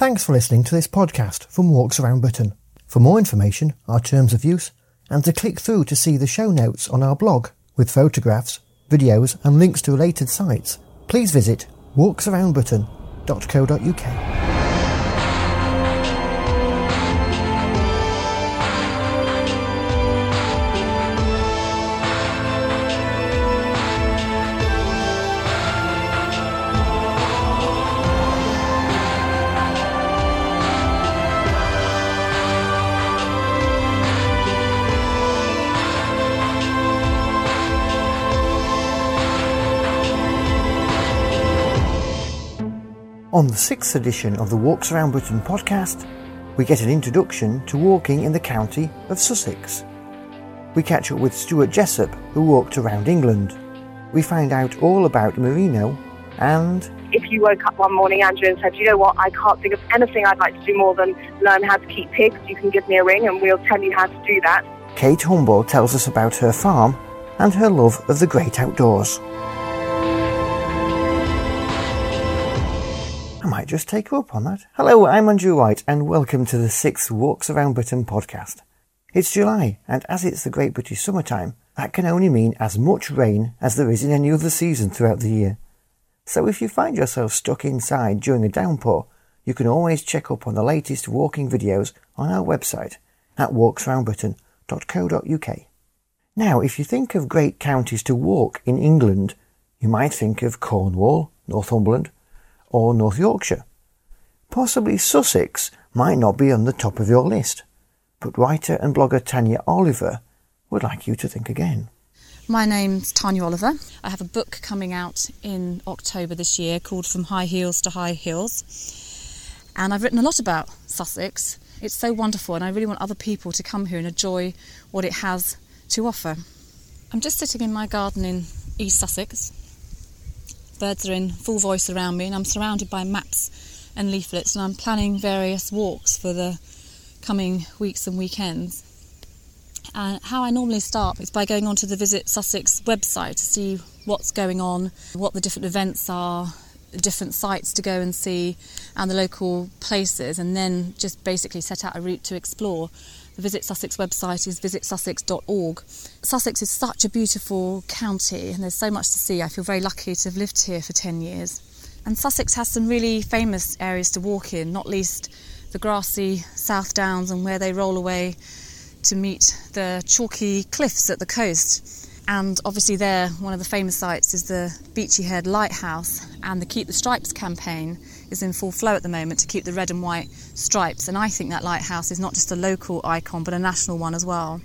Thanks for listening to this podcast from Walks Around Britain. For more information, our terms of use, and to click through to see the show notes on our blog with photographs, videos, and links to related sites, please visit walksaroundbritain.co.uk. On the sixth edition of the Walks Around Britain podcast, we get an introduction to walking in the county of Sussex. We catch up with Stuart Jessup, who walked around England. We find out all about Merino and. If you woke up one morning, Andrew, and said, you know what, I can't think of anything I'd like to do more than learn how to keep pigs, you can give me a ring and we'll tell you how to do that. Kate Humble tells us about her farm and her love of the great outdoors. Just take up on that. Hello, I'm Andrew White, and welcome to the sixth Walks Around Britain podcast. It's July, and as it's the Great British Summertime, that can only mean as much rain as there is in any other season throughout the year. So if you find yourself stuck inside during a downpour, you can always check up on the latest walking videos on our website at walksaroundbritain.co.uk. Now, if you think of great counties to walk in England, you might think of Cornwall, Northumberland, or North Yorkshire. Possibly Sussex might not be on the top of your list, but writer and blogger Tanya Oliver would like you to think again. My name's Tanya Oliver. I have a book coming out in October this year called From High Heels to High Hills. And I've written a lot about Sussex. It's so wonderful, and I really want other people to come here and enjoy what it has to offer. I'm just sitting in my garden in East Sussex, birds are in full voice around me, and I'm surrounded by maps and leaflets, and I'm planning various walks for the coming weeks and weekends. And how I normally start is by going onto the Visit Sussex website to see what's going on, what the different events are, different sites to go and see, and the local places, and then just basically set out a route to explore. The Visit Sussex website is visitsussex.org. Sussex is such a beautiful county and there's so much to see. I feel very lucky to have lived here for 10 years. And Sussex has some really famous areas to walk in, not least the grassy South Downs and where they roll away to meet the chalky cliffs at the coast. And obviously, there, one of the famous sites is the Beachy Head Lighthouse, and the Keep the Stripes campaign is in full flow at the moment to keep the red and white stripes. And I think that lighthouse is not just a local icon, but a national one as well.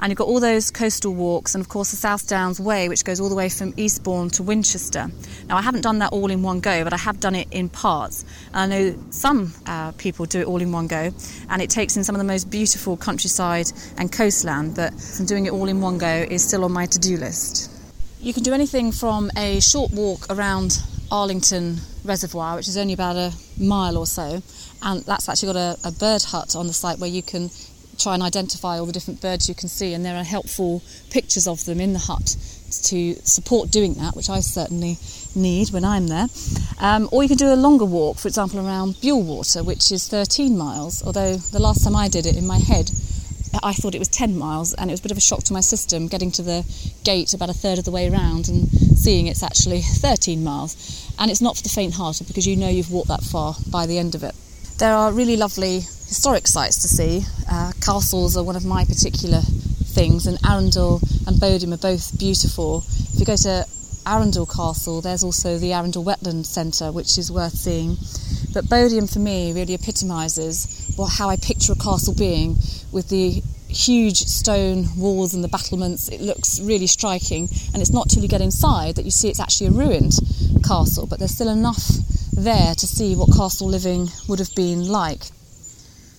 And you've got all those coastal walks, and of course the South Downs Way, which goes all the way from Eastbourne to Winchester. Now, I haven't done that all in one go, but I have done it in parts. And I know some uh, people do it all in one go, and it takes in some of the most beautiful countryside and coastland, but doing it all in one go is still on my to do list. You can do anything from a short walk around Arlington Reservoir, which is only about a mile or so, and that's actually got a, a bird hut on the site where you can try and identify all the different birds you can see, and there are helpful pictures of them in the hut to support doing that, which I certainly need when I'm there. Um, or you can do a longer walk, for example, around Bewl Water, which is 13 miles, although the last time I did it in my head, I thought it was 10 miles, and it was a bit of a shock to my system getting to the gate about a third of the way around and seeing it's actually 13 miles. And it's not for the faint hearted because you know you've walked that far by the end of it. There are really lovely historic sites to see. Uh, castles are one of my particular things, and Arundel and Bodiam are both beautiful. If you go to Arundel Castle, there's also the Arundel Wetland Centre, which is worth seeing. But Bodiam for me really epitomises how I picture a castle being with the huge stone walls and the battlements. It looks really striking, and it's not till you get inside that you see it's actually a ruined castle, but there's still enough there to see what castle living would have been like.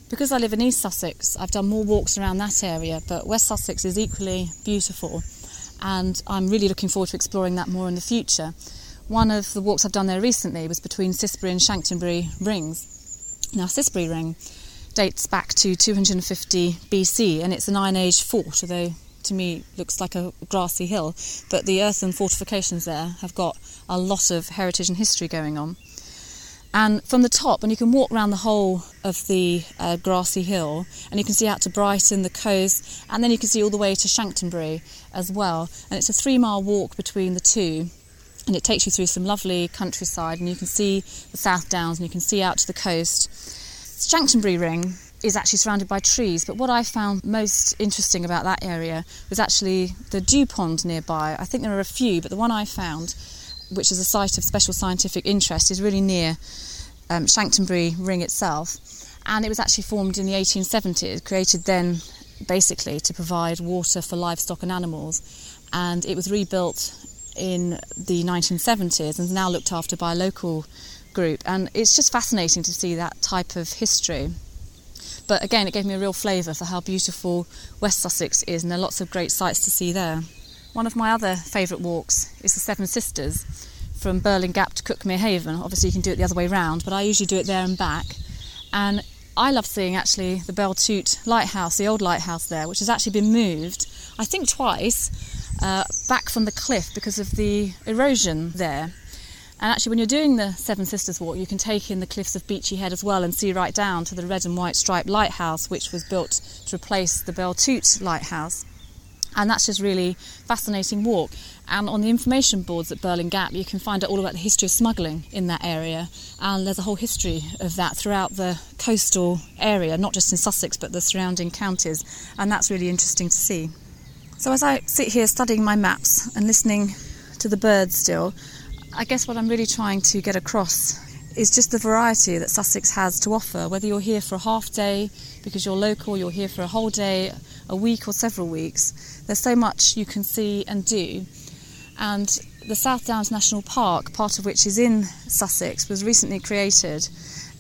Because I live in East Sussex, I've done more walks around that area, but West Sussex is equally beautiful, and I'm really looking forward to exploring that more in the future. One of the walks I've done there recently was between Cissbury and Chanctonbury Rings. Now, Cissbury Ring dates back to 250 BC and it's an Iron Age fort, although to me looks like a grassy hill. But the earthen fortifications there have got a lot of heritage and history going on. And from the top, and you can walk around the whole of the uh, grassy hill, and you can see out to Brighton, the coast, and then you can see all the way to Chanctonbury as well. And it's a three mile walk between the two, and it takes you through some lovely countryside, and you can see the South Downs, and you can see out to the coast. Chanctonbury Ring is actually surrounded by trees, but what I found most interesting about that area was actually the dew pond nearby. I think there are a few, but the one I found which is a site of special scientific interest, is really near um, Chanctonbury Ring itself. And it was actually formed in the 1870s, created then basically to provide water for livestock and animals. And it was rebuilt in the 1970s and is now looked after by a local group. And it's just fascinating to see that type of history. But again, it gave me a real flavour for how beautiful West Sussex is, and there are lots of great sights to see there. One of my other favourite walks is the Seven Sisters from Birling Gap to Cuckmere Haven. Obviously, you can do it the other way round, but I usually do it there and back. And I love seeing actually the Belle Tout Lighthouse, the old lighthouse there, which has actually been moved, I think twice, uh, back from the cliff because of the erosion there. And actually, when you're doing the Seven Sisters Walk, you can take in the cliffs of Beachy Head as well and see right down to the red and white striped lighthouse, which was built to replace the Belle Tout Lighthouse and that's just really fascinating walk. And on the information boards at Birling Gap, you can find out all about the history of smuggling in that area, and there's a whole history of that throughout the coastal area, not just in Sussex but the surrounding counties, and that's really interesting to see. So as I sit here studying my maps and listening to the birds still, I guess what I'm really trying to get across is just the variety that Sussex has to offer. Whether you're here for a half day because you're local, you're here for a whole day, a week, or several weeks, there's so much you can see and do. And the South Downs National Park, part of which is in Sussex, was recently created.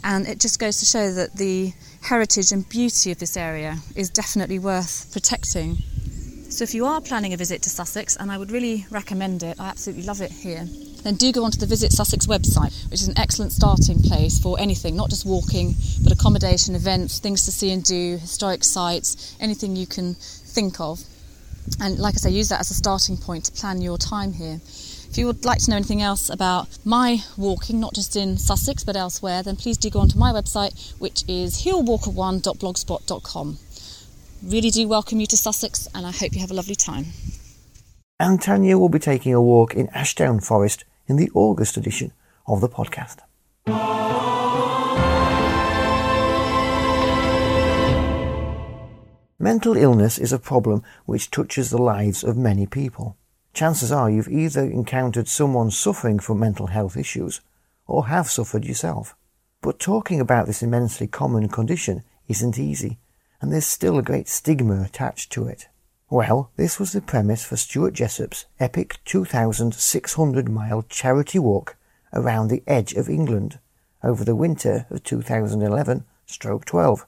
And it just goes to show that the heritage and beauty of this area is definitely worth protecting. So, if you are planning a visit to Sussex, and I would really recommend it, I absolutely love it here, then do go onto the Visit Sussex website, which is an excellent starting place for anything, not just walking, but accommodation, events, things to see and do, historic sites, anything you can think of. And like I say, use that as a starting point to plan your time here. If you would like to know anything else about my walking, not just in Sussex but elsewhere, then please do go onto my website, which is hillwalker1.blogspot.com really do welcome you to Sussex and I hope you have a lovely time. And Tanya will be taking a walk in Ashdown Forest in the August edition of the podcast. Mental illness is a problem which touches the lives of many people. Chances are you've either encountered someone suffering from mental health issues or have suffered yourself. But talking about this immensely common condition isn't easy and there's still a great stigma attached to it. Well, this was the premise for Stuart Jessop's epic 2,600 mile charity walk around the edge of England over the winter of 2011 stroke 12.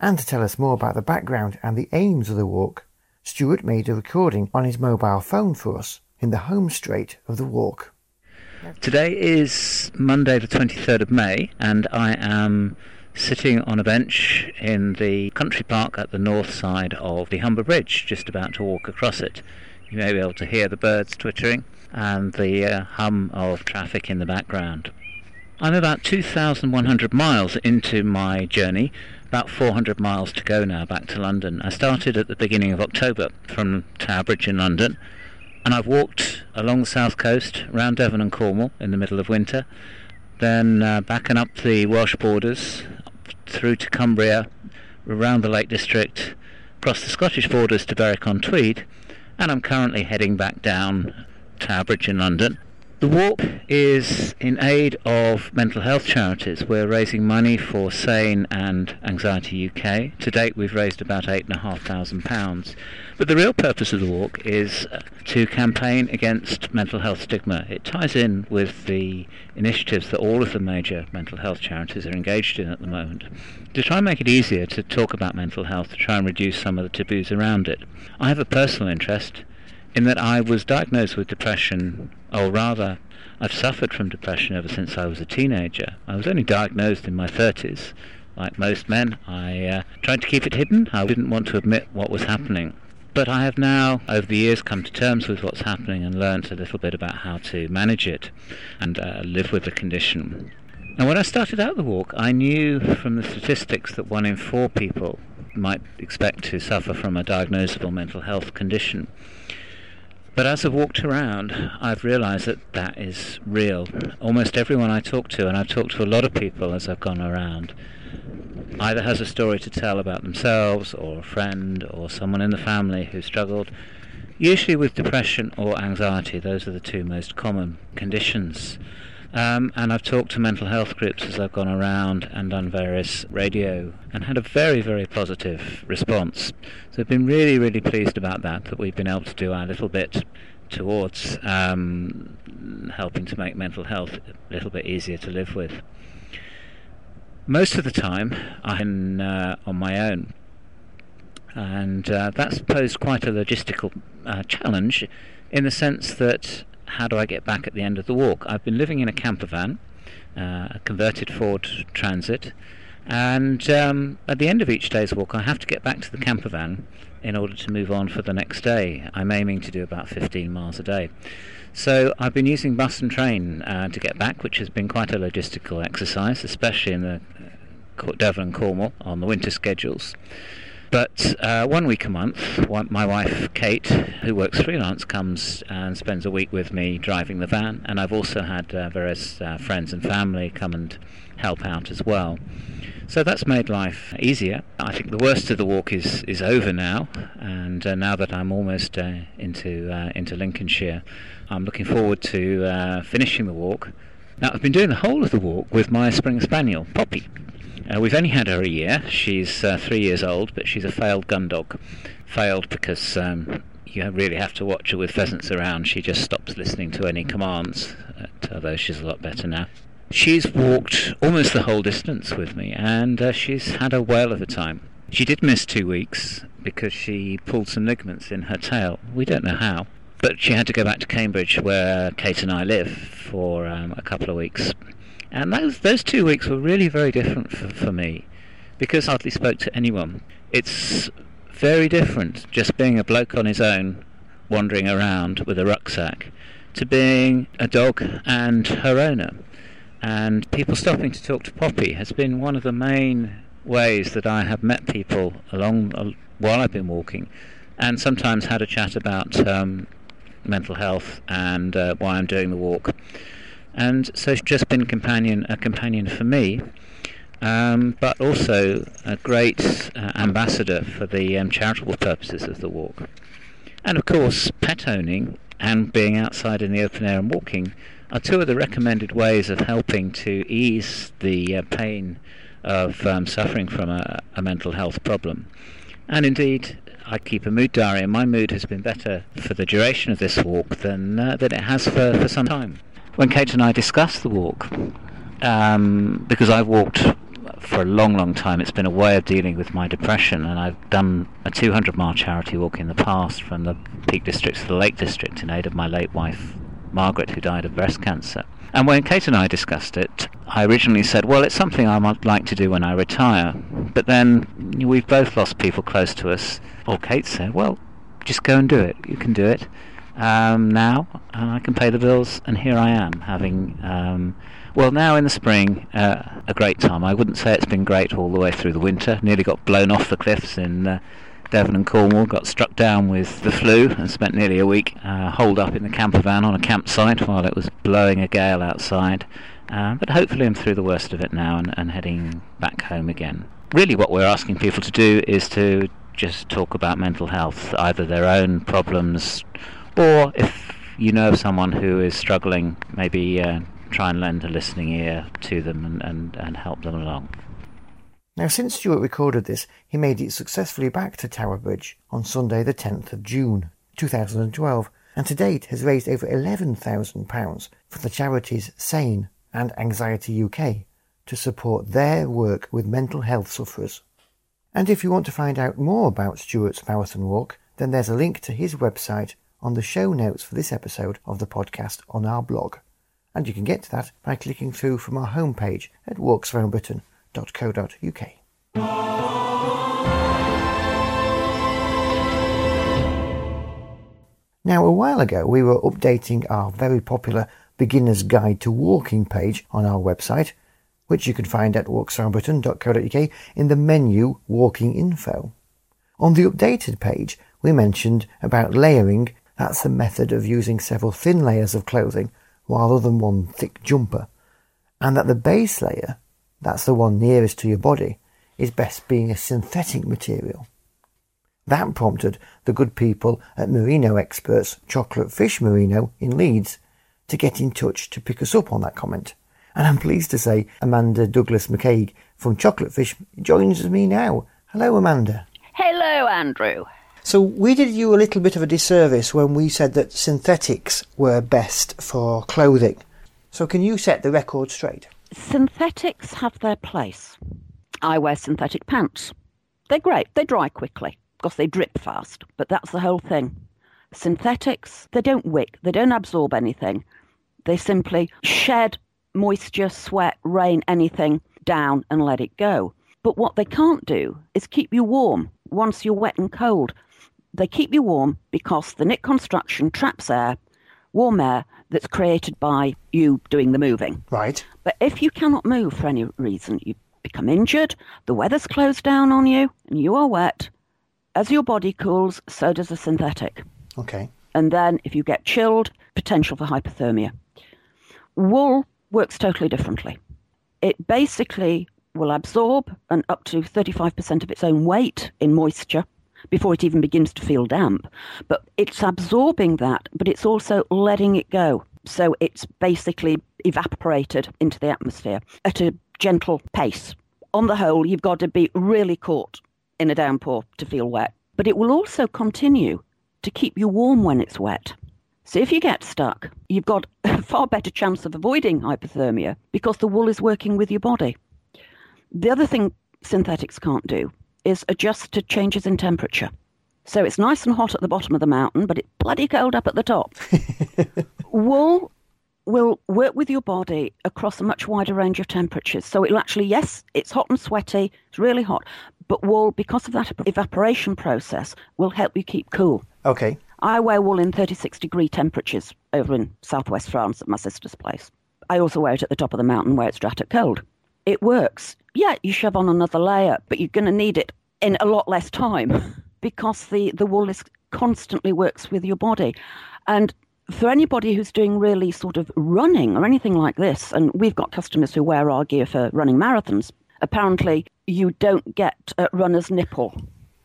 And to tell us more about the background and the aims of the walk, Stuart made a recording on his mobile phone for us in the home straight of the walk. Today is Monday, the 23rd of May, and I am sitting on a bench in the country park at the north side of the Humber Bridge, just about to walk across it. You may be able to hear the birds twittering and the uh, hum of traffic in the background. I'm about 2,100 miles into my journey, about 400 miles to go now back to London. I started at the beginning of October from Tower Bridge in London, and I've walked along the south coast, round Devon and Cornwall in the middle of winter, then uh, back and up the Welsh borders through to Cumbria, around the Lake District, across the Scottish borders to Berwick-on-Tweed, and I'm currently heading back down Tower Bridge in London. The walk is in aid of mental health charities. We're raising money for SANE and Anxiety UK. To date, we've raised about £8,500. But the real purpose of the walk is uh, to campaign against mental health stigma. It ties in with the initiatives that all of the major mental health charities are engaged in at the moment to try and make it easier to talk about mental health, to try and reduce some of the taboos around it. I have a personal interest in that I was diagnosed with depression, or rather, I've suffered from depression ever since I was a teenager. I was only diagnosed in my 30s. Like most men, I uh, tried to keep it hidden. I didn't want to admit what was happening. But I have now, over the years, come to terms with what's happening and learnt a little bit about how to manage it and uh, live with the condition. And when I started out the walk, I knew from the statistics that one in four people might expect to suffer from a diagnosable mental health condition. But as I've walked around, I've realized that that is real. Almost everyone I talk to, and I've talked to a lot of people as I've gone around, either has a story to tell about themselves, or a friend, or someone in the family who struggled, usually with depression or anxiety. Those are the two most common conditions. Um, and I've talked to mental health groups as I've gone around and done various radio and had a very, very positive response. So I've been really, really pleased about that, that we've been able to do our little bit towards um, helping to make mental health a little bit easier to live with. Most of the time, I'm uh, on my own. And uh, that's posed quite a logistical uh, challenge in the sense that how do I get back at the end of the walk? I've been living in a camper van, uh, a converted Ford Transit, and um, at the end of each day's walk, I have to get back to the camper van in order to move on for the next day. I'm aiming to do about 15 miles a day. So I've been using bus and train uh, to get back, which has been quite a logistical exercise, especially in the uh, Devon and Cornwall on the winter schedules. But uh, one week a month, one, my wife Kate, who works freelance, comes and spends a week with me driving the van, and I've also had uh, various uh, friends and family come and help out as well. So that's made life easier. I think the worst of the walk is, is over now, and uh, now that I'm almost uh, into uh, into Lincolnshire, I'm looking forward to finishing the walk. Now I've been doing the whole of the walk with my Springer Spaniel, Poppy. Uh, we've only had her a year. She's uh, three years old, but she's a failed gun dog. Failed because um, you really have to watch her with pheasants around. She just stops listening to any commands, although she's a lot better now. She's walked almost the whole distance with me, and uh, she's had a whale of a time. She did miss two weeks because she pulled some ligaments in her tail. We don't know how. But she had to go back to Cambridge, where Kate and I live, for um, a couple of weeks and those those two weeks were really very different for, for me because I hardly spoke to anyone. It's very different just being a bloke on his own, wandering around with a rucksack, to being a dog and her owner. And people stopping to talk to Poppy has been one of the main ways that I have met people along uh, while I've been walking, and sometimes had a chat about um, mental health and uh, why I'm doing the walk and so she's just been companion a companion for me, um, but also a great uh, ambassador for the um, charitable purposes of the walk. And of course, pet owning and being outside in the open air and walking are two of the recommended ways of helping to ease the uh, pain of um, suffering from a, a, mental health problem. And indeed, I keep a mood diary, and my mood has been better for the duration of this walk than uh, than it has for, for some time when Kate and I discussed the walk, um, because I've walked for a long, long time, it's been a way of dealing with my depression, and I've done a 200 mile charity walk in the past from the Peak District to the Lake District in aid of my late wife, Margaret, who died of breast cancer. And when Kate and I discussed it, I originally said, well, it's something I might like to do when I retire. But then we've both lost people close to us. Or Kate said, well, just go and do it. You can do it um, now, and I can pay the bills, and here I am having. Um, well, now in the spring, uh, a great time. I wouldn't say it's been great all the way through the winter. Nearly got blown off the cliffs in uh, Devon and Cornwall. Got struck down with the flu and spent nearly a week uh, holed up in the camper van on a campsite while it was blowing a gale outside. Uh, but hopefully, I'm through the worst of it now and, and heading back home again. Really, what we're asking people to do is to just talk about mental health, either their own problems or if you know of someone who is struggling, maybe uh, try and lend a listening ear to them and, and, and help them along. Now, since Stuart recorded this, he made it successfully back to Tower Bridge on Sunday, the 10th of June 2012, and to date has raised over £11,000 for the charities SANE and Anxiety UK to support their work with mental health sufferers. And if you want to find out more about Stuart's marathon walk, then there's a link to his website on the show notes for this episode of the podcast on our blog. And you can get to that by clicking through from our homepage at walksaroundbritain.co.uk. Now, a while ago, we were updating our very popular Beginner's Guide to Walking page on our website, which you can find at walksaroundbritain.co.uk in the menu Walking Info. On the updated page, we mentioned about layering, that's a method of using several thin layers of clothing rather than one thick jumper, and that the base layer, that's the one nearest to your body, is best being a synthetic material. That prompted the good people at Merino Experts Chocolate Fish Merino in Leeds to get in touch to pick us up on that comment. And I'm pleased to say Amanda Douglas McCaig from Chocolate Fish joins me now. Hello, Amanda. Hello, Andrew. So we did you a little bit of a disservice when we said that synthetics were best for clothing. So can you set the record straight? Synthetics have their place. I wear synthetic pants. They're great. They dry quickly because they drip fast, but that's the whole thing. Synthetics, they don't wick, they don't absorb anything. They simply shed moisture, sweat, rain, anything down and let it go. But what they can't do is keep you warm once you're wet and cold. They keep you warm because the knit construction traps air, warm air that's created by you doing the moving. Right. But if you cannot move for any reason, you become injured, the weather's closed down on you, and you are wet, as your body cools, so does the synthetic. Okay. And then if you get chilled, potential for hypothermia. Wool works totally differently. It basically will absorb an up to 35% of its own weight in moisture before it even begins to feel damp. But it's absorbing that, but it's also letting it go. So it's basically evaporated into the atmosphere at a gentle pace. On the whole, you've got to be really caught in a downpour to feel wet, but it will also continue to keep you warm when it's wet. So if you get stuck, you've got a far better chance of avoiding hypothermia because the wool is working with your body. The other thing synthetics can't do is adjust to changes in temperature. So it's nice and hot at the bottom of the mountain, but it's bloody cold up at the top. wool will work with your body across a much wider range of temperatures. So it'll actually, yes, it's hot and sweaty, it's really hot, but wool, because of that evaporation process, will help you keep cool. Okay. I wear wool in 36 degree temperatures over in southwest France at my sister's place. I also wear it at the top of the mountain where it's drat at cold. It works. Yeah, you shove on another layer, but you're going to need it in a lot less time because the, the wool is constantly works with your body. And for anybody who's doing really sort of running or anything like this, and we've got customers who wear our gear for running marathons, apparently you don't get a runner's nipple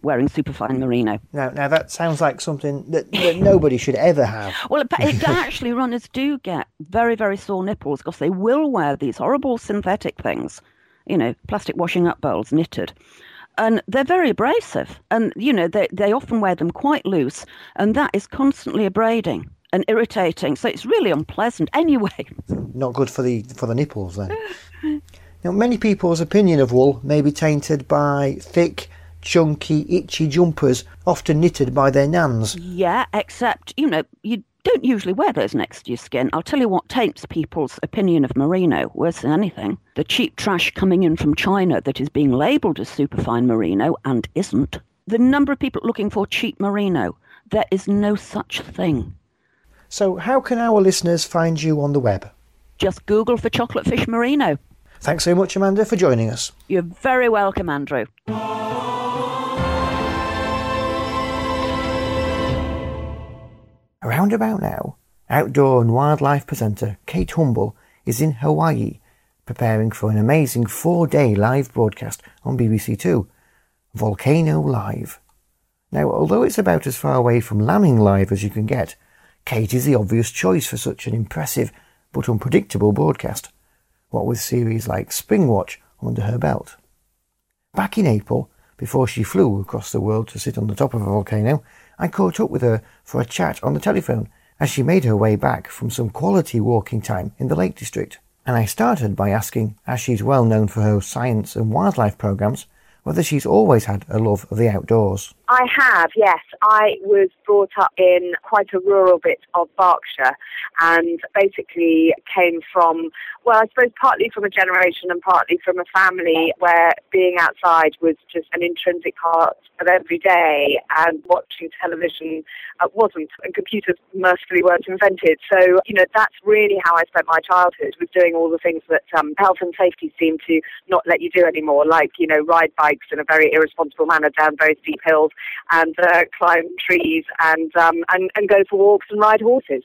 wearing superfine merino. Now, now that sounds like something that, that nobody should ever have. Well, it, actually, runners do get very, very sore nipples because they will wear these horrible synthetic things, you know, plastic washing up bowls knitted. And they're very abrasive. And, you know, they, they often wear them quite loose. And that is constantly abrading and irritating. So it's really unpleasant anyway. Not good for the for the nipples then. now, many people's opinion of wool may be tainted by thick, chunky, itchy jumpers, often knitted by their nans. Yeah, except you know you don't usually wear those next to your skin. I'll tell you what taints people's opinion of merino worse than anything. The cheap trash coming in from China that is being labelled as superfine merino and isn't. The number of people looking for cheap merino. There is no such thing. So, how can our listeners find you on the web? Just Google for chocolate fish merino. Thanks so much, Amanda, for joining us. You're very welcome, Andrew. Around about now, outdoor and wildlife presenter Kate Humble is in Hawaii, preparing for an amazing four day live broadcast on BBC Two, Volcano Live. Now, although it's about as far away from lambing live as you can get, Kate is the obvious choice for such an impressive but unpredictable broadcast, what with series like Springwatch under her belt. Back in April, before she flew across the world to sit on the top of a volcano, I caught up with her for a chat on the telephone as she made her way back from some quality walking time in the Lake District. And I started by asking, as she's well known for her science and wildlife programs, whether she's always had a love of the outdoors. I have, yes. I was brought up in quite a rural bit of Berkshire and basically came from, well, I suppose partly from a generation and partly from a family where being outside was just an intrinsic part of every day and watching television uh, wasn't and computers mercifully weren't invented. So, you know, that's really how I spent my childhood was doing all the things that um, health and safety seem to not let you do anymore, like, you know, ride bikes in a very irresponsible manner down very steep hills and uh, climb trees and, um, and, and go for walks and ride horses.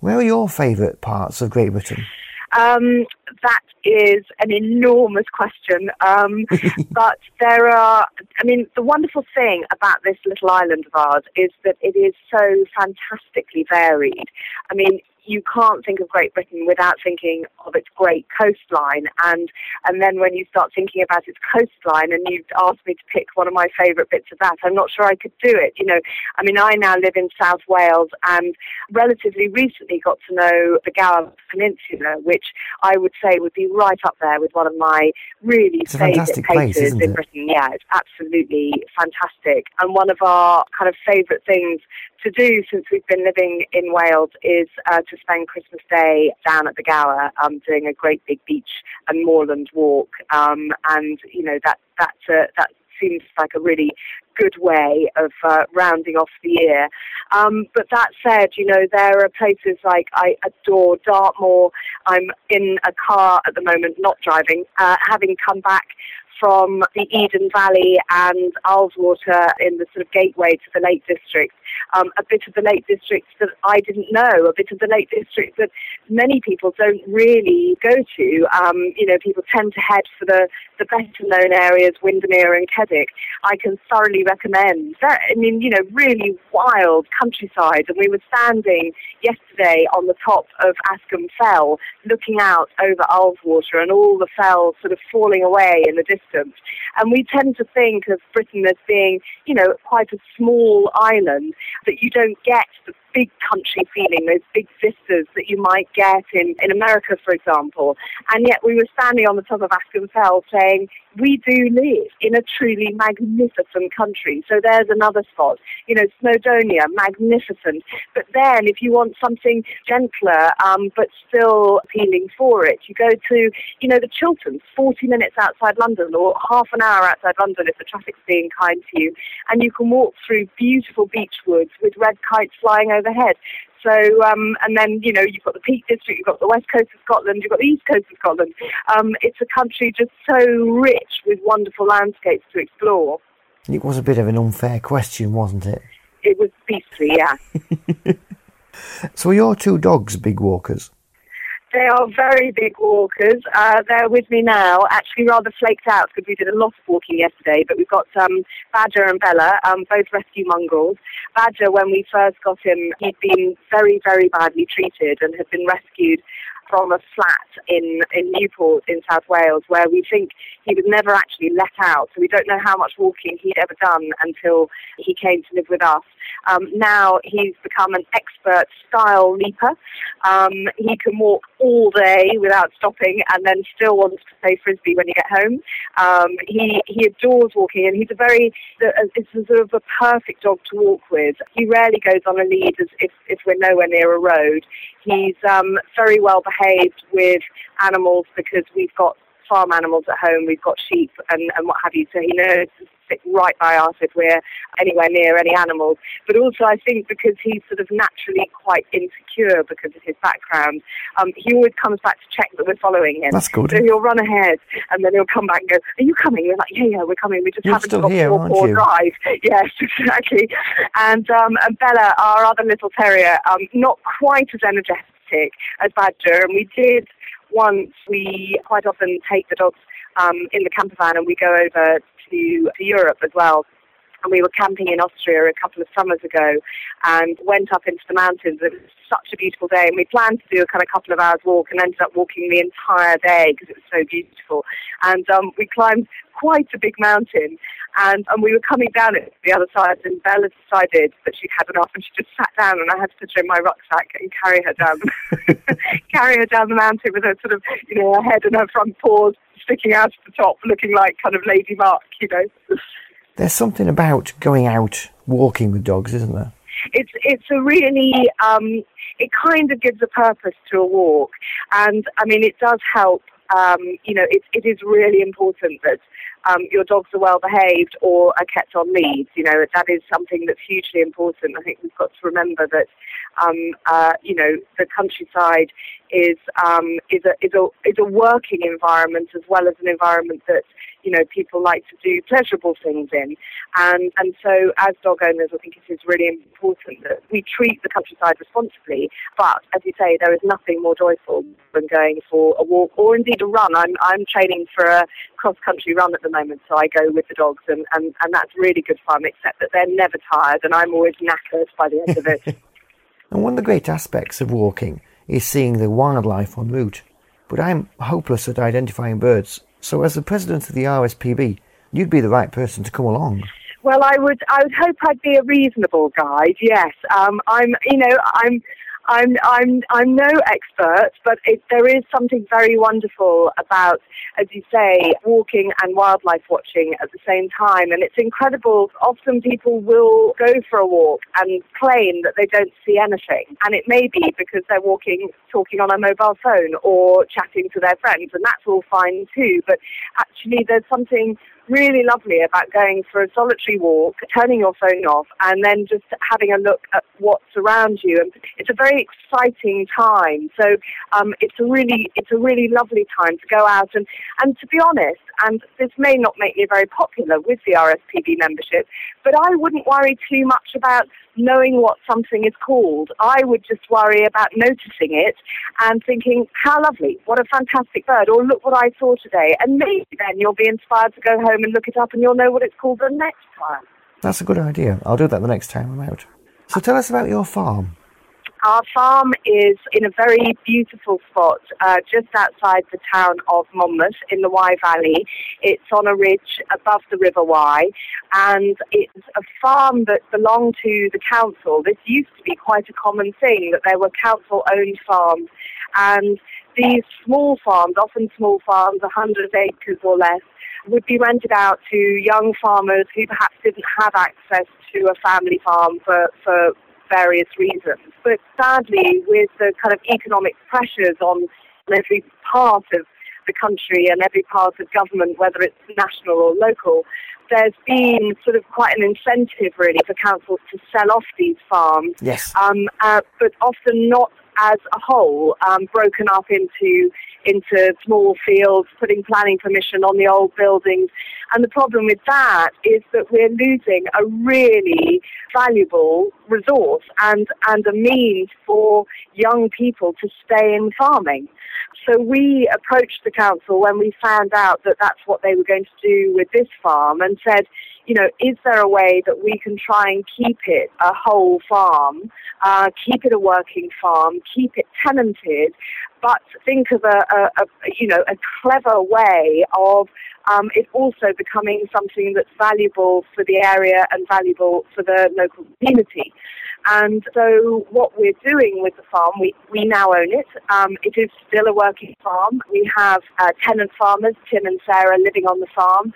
Where are your favourite parts of Great Britain? Um, that is an enormous question. Um, but there are, I mean, the wonderful thing about this little island of ours is that it is so fantastically varied. I mean, you can't think of Great Britain without thinking of its great coastline. And and then when you start thinking about its coastline, and you've asked me to pick one of my favourite bits of that, I'm not sure I could do it. You know, I mean, I now live in South Wales, and relatively recently got to know the Gower Peninsula, which I would say would be right up there with one of my really favourite places in Britain. Yeah, it's absolutely fantastic, and one of our kind of favourite things to do since we've been living in Wales is uh, to spend Christmas Day down at the Gower, um, doing a great big beach and moorland walk, um, and you know that that uh, that seems like a really good way of uh, rounding off the year. Um, but that said, you know, there are places like I adore Dartmoor. I'm in a car at the moment, not driving, uh, having come back from the Eden Valley and Ullswater in the sort of gateway to the Lake District. Um, a bit of the Lake District that I didn't know, a bit of the Lake District that many people don't really go to. Um, you know, people tend to head for the, the better known areas, Windermere and Keswick. I can thoroughly recommend. That, I mean, you know, really wild countryside. And we were standing yesterday on the top of Askham Fell, looking out over Ullswater and all the fells sort of falling away in the distance. And we tend to think of Britain as being, you know, quite a small island that you don't get the big country feeling, those big vistas that you might get in, in America, for example. And yet we were standing on the top of Askham Fell saying, we do live in a truly magnificent country. So there's another spot. You know, Snowdonia, magnificent. But then if you want something gentler, um, but still appealing for it, you go to, you know, the Chilterns, 40 minutes outside London or half an hour outside London if the traffic's being kind to you. And you can walk through beautiful beech woods with red kites flying overhead. So, um, and then, you know, you've got the Peak District, you've got the west coast of Scotland, you've got the east coast of Scotland. Um, it's a country just so rich with wonderful landscapes to explore. It was a bit of an unfair question, wasn't it? It was beastly, yeah. so, are your two dogs big walkers? They are very big walkers. Uh, they're with me now, actually rather flaked out because we did a lot of walking yesterday, but we've got um, Badger and Bella, um, both rescue mongrels. Badger, when we first got him, he'd been very, very badly treated and had been rescued from a flat in, in Newport in South Wales where we think he was never actually let out. So we don't know how much walking he'd ever done until he came to live with us. Um, now he's become an expert stile leaper. Um, he can walk all day without stopping and then still wants to play frisbee when you get home. Um, he, he adores walking and he's a very, it's a sort of a perfect dog to walk with. He rarely goes on a lead as if, if we're nowhere near a road. He's um, very well behaved with animals because we've got farm animals at home. We've got sheep and, and what have you. So he knows right by us if we're anywhere near any animals. But also, I think because he's sort of naturally quite insecure because of his background, um, he always comes back to check that we're following him. That's good. So he'll run ahead and then he'll come back and go, "Are you coming?" We're like, "Yeah, yeah, we're coming. We just You're haven't got here, four or drive." Yes, exactly. And um, and Bella, our other little terrier, um, not quite as energetic as Badger, and we did once. We quite often take the dogs um, in the camper van and we go over to, to Europe as well. And we were camping in Austria a couple of summers ago and went up into the mountains. It was such a beautiful day, and we planned to do a kind of couple of hours walk and ended up walking the entire day because it was so beautiful. And um, we climbed quite a big mountain, and, and we were coming down it the other side, and Bella decided that she'd had enough, and she just sat down, and I had to put her in my rucksack and carry her down, carry her down the mountain with her sort of, you know, her head and her front paws sticking out of the top, looking like kind of Lady Mark, you know. There's something about going out walking with dogs, isn't there? It's it's a really um, it kind of gives a purpose to a walk, and I mean it does help. Um, you know, it, it is really important that um, your dogs are well behaved or are kept on leads. You know, that is something that's hugely important. I think we've got to remember that, um, uh, you know, the countryside is um, is a is a is a working environment as well as an environment that you know people like to do pleasurable things in, and and so as dog owners, I think it is really important that we treat the countryside responsibly. But as you say, there is nothing more joyful than going for a walk or indeed a run. I'm I'm training for a cross country run at the moment, so I go with the dogs, and and and that's really good fun. Except that they're never tired, and I'm always knackered by the end of it. and one of the great aspects of walking is seeing the wildlife en route. But I'm hopeless at identifying birds, so as the president of the RSPB, you'd be the right person to come along. Well, I would. I would hope I'd be a reasonable guide. Yes, um, I'm. You know, I'm. I'm I'm I'm no expert, but it, there is something very wonderful about, as you say, walking and wildlife watching at the same time, and it's incredible. Often people will go for a walk and claim that they don't see anything, and it may be because they're walking, talking on a mobile phone or chatting to their friends, and that's all fine too. But actually, there's something really lovely about going for a solitary walk, turning your phone off, and then just having a look at what's around you. And it's a very exciting time. So um, it's a really it's a really lovely time to go out and and to be honest, and this may not make me very popular with the RSPB membership, but I wouldn't worry too much about knowing what something is called. I would just worry about noticing it and thinking, how lovely, what a fantastic bird, or look what I saw today. And maybe then you'll be inspired to go home and look it up and you'll know what it's called the next time. That's a good idea. I'll do that the next time I'm out. So tell us about your farm. Our farm is in a very beautiful spot uh, just outside the town of Monmouth in the Wye Valley. It's on a ridge above the River Wye and it's a farm that belonged to the council. This used to be quite a common thing that there were council owned farms and these small farms, often small farms, 100 acres or less, would be rented out to young farmers who perhaps didn't have access to a family farm for, for various reasons. But sadly, with the kind of economic pressures on every part of the country and every part of government, whether it's national or local, there's been sort of quite an incentive really for councils to sell off these farms. Yes. Um, uh, but often not as a whole, um, broken up into into small fields, putting planning permission on the old buildings. And the problem with that is that we're losing a really valuable resource and, and a means for young people to stay in farming. So we approached the council when we found out that that's what they were going to do with this farm and said, you know, is there a way that we can try and keep it a whole farm, uh, keep it a working farm, keep it tenanted, but think of a, a, a you know, a clever way of um, it also becoming something that's valuable for the area and valuable for the local community. And so what we're doing with the farm, we, we now own it. Um, it is still a working farm. We have uh, tenant farmers, Tim and Sarah, living on the farm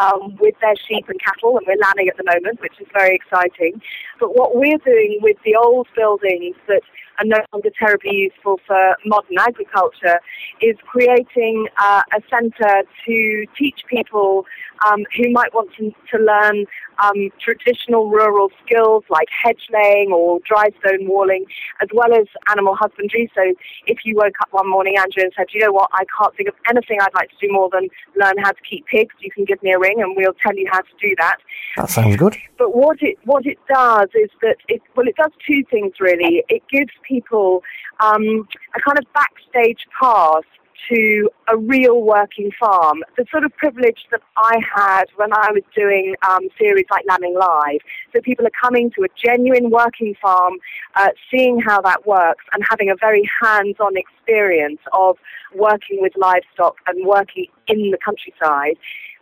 um, with their sheep and cattle, and we're landing at the moment, which is very exciting. But what we're doing with the old buildings that are no longer terribly useful for modern agriculture is creating uh, a centre to teach people um, who might want to, to learn um, traditional rural skills like hedge laying or dry stone walling, as well as animal husbandry. So if you woke up one morning, Andrew, and said, you know what, I can't think of anything I'd like to do more than learn how to keep pigs, you can give me a ring and we'll tell you how to do that. That sounds good. But what it, what it does is that it, well, it does two things really. It gives people um, a kind of backstage pass to a real working farm. The sort of privilege that I had when I was doing um, series like Lambing Live. So people are coming to a genuine working farm, uh, seeing how that works, and having a very hands-on experience of working with livestock and working in the countryside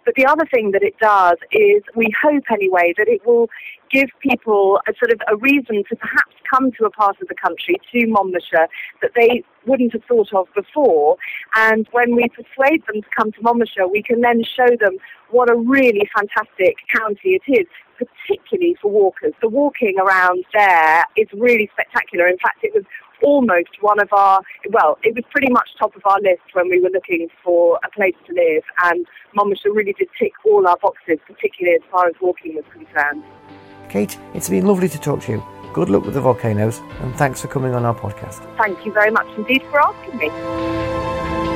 But the other thing that it does is we hope anyway that it will give people a sort of a reason to perhaps come to a part of the country, to Monmouthshire, that they wouldn't have thought of before. And when we persuade them to come to Monmouthshire, we can then show them what a really fantastic county it is particularly for walkers. The walking around there is really spectacular. In fact, it was almost one of our, well, it was pretty much top of our list when we were looking for a place to live, and Monmouthshire really did tick all our boxes, particularly as far as walking was concerned. Kate, it's been lovely to talk to you. Good luck with the volcanoes, and thanks for coming on our podcast. Thank you very much indeed for asking me.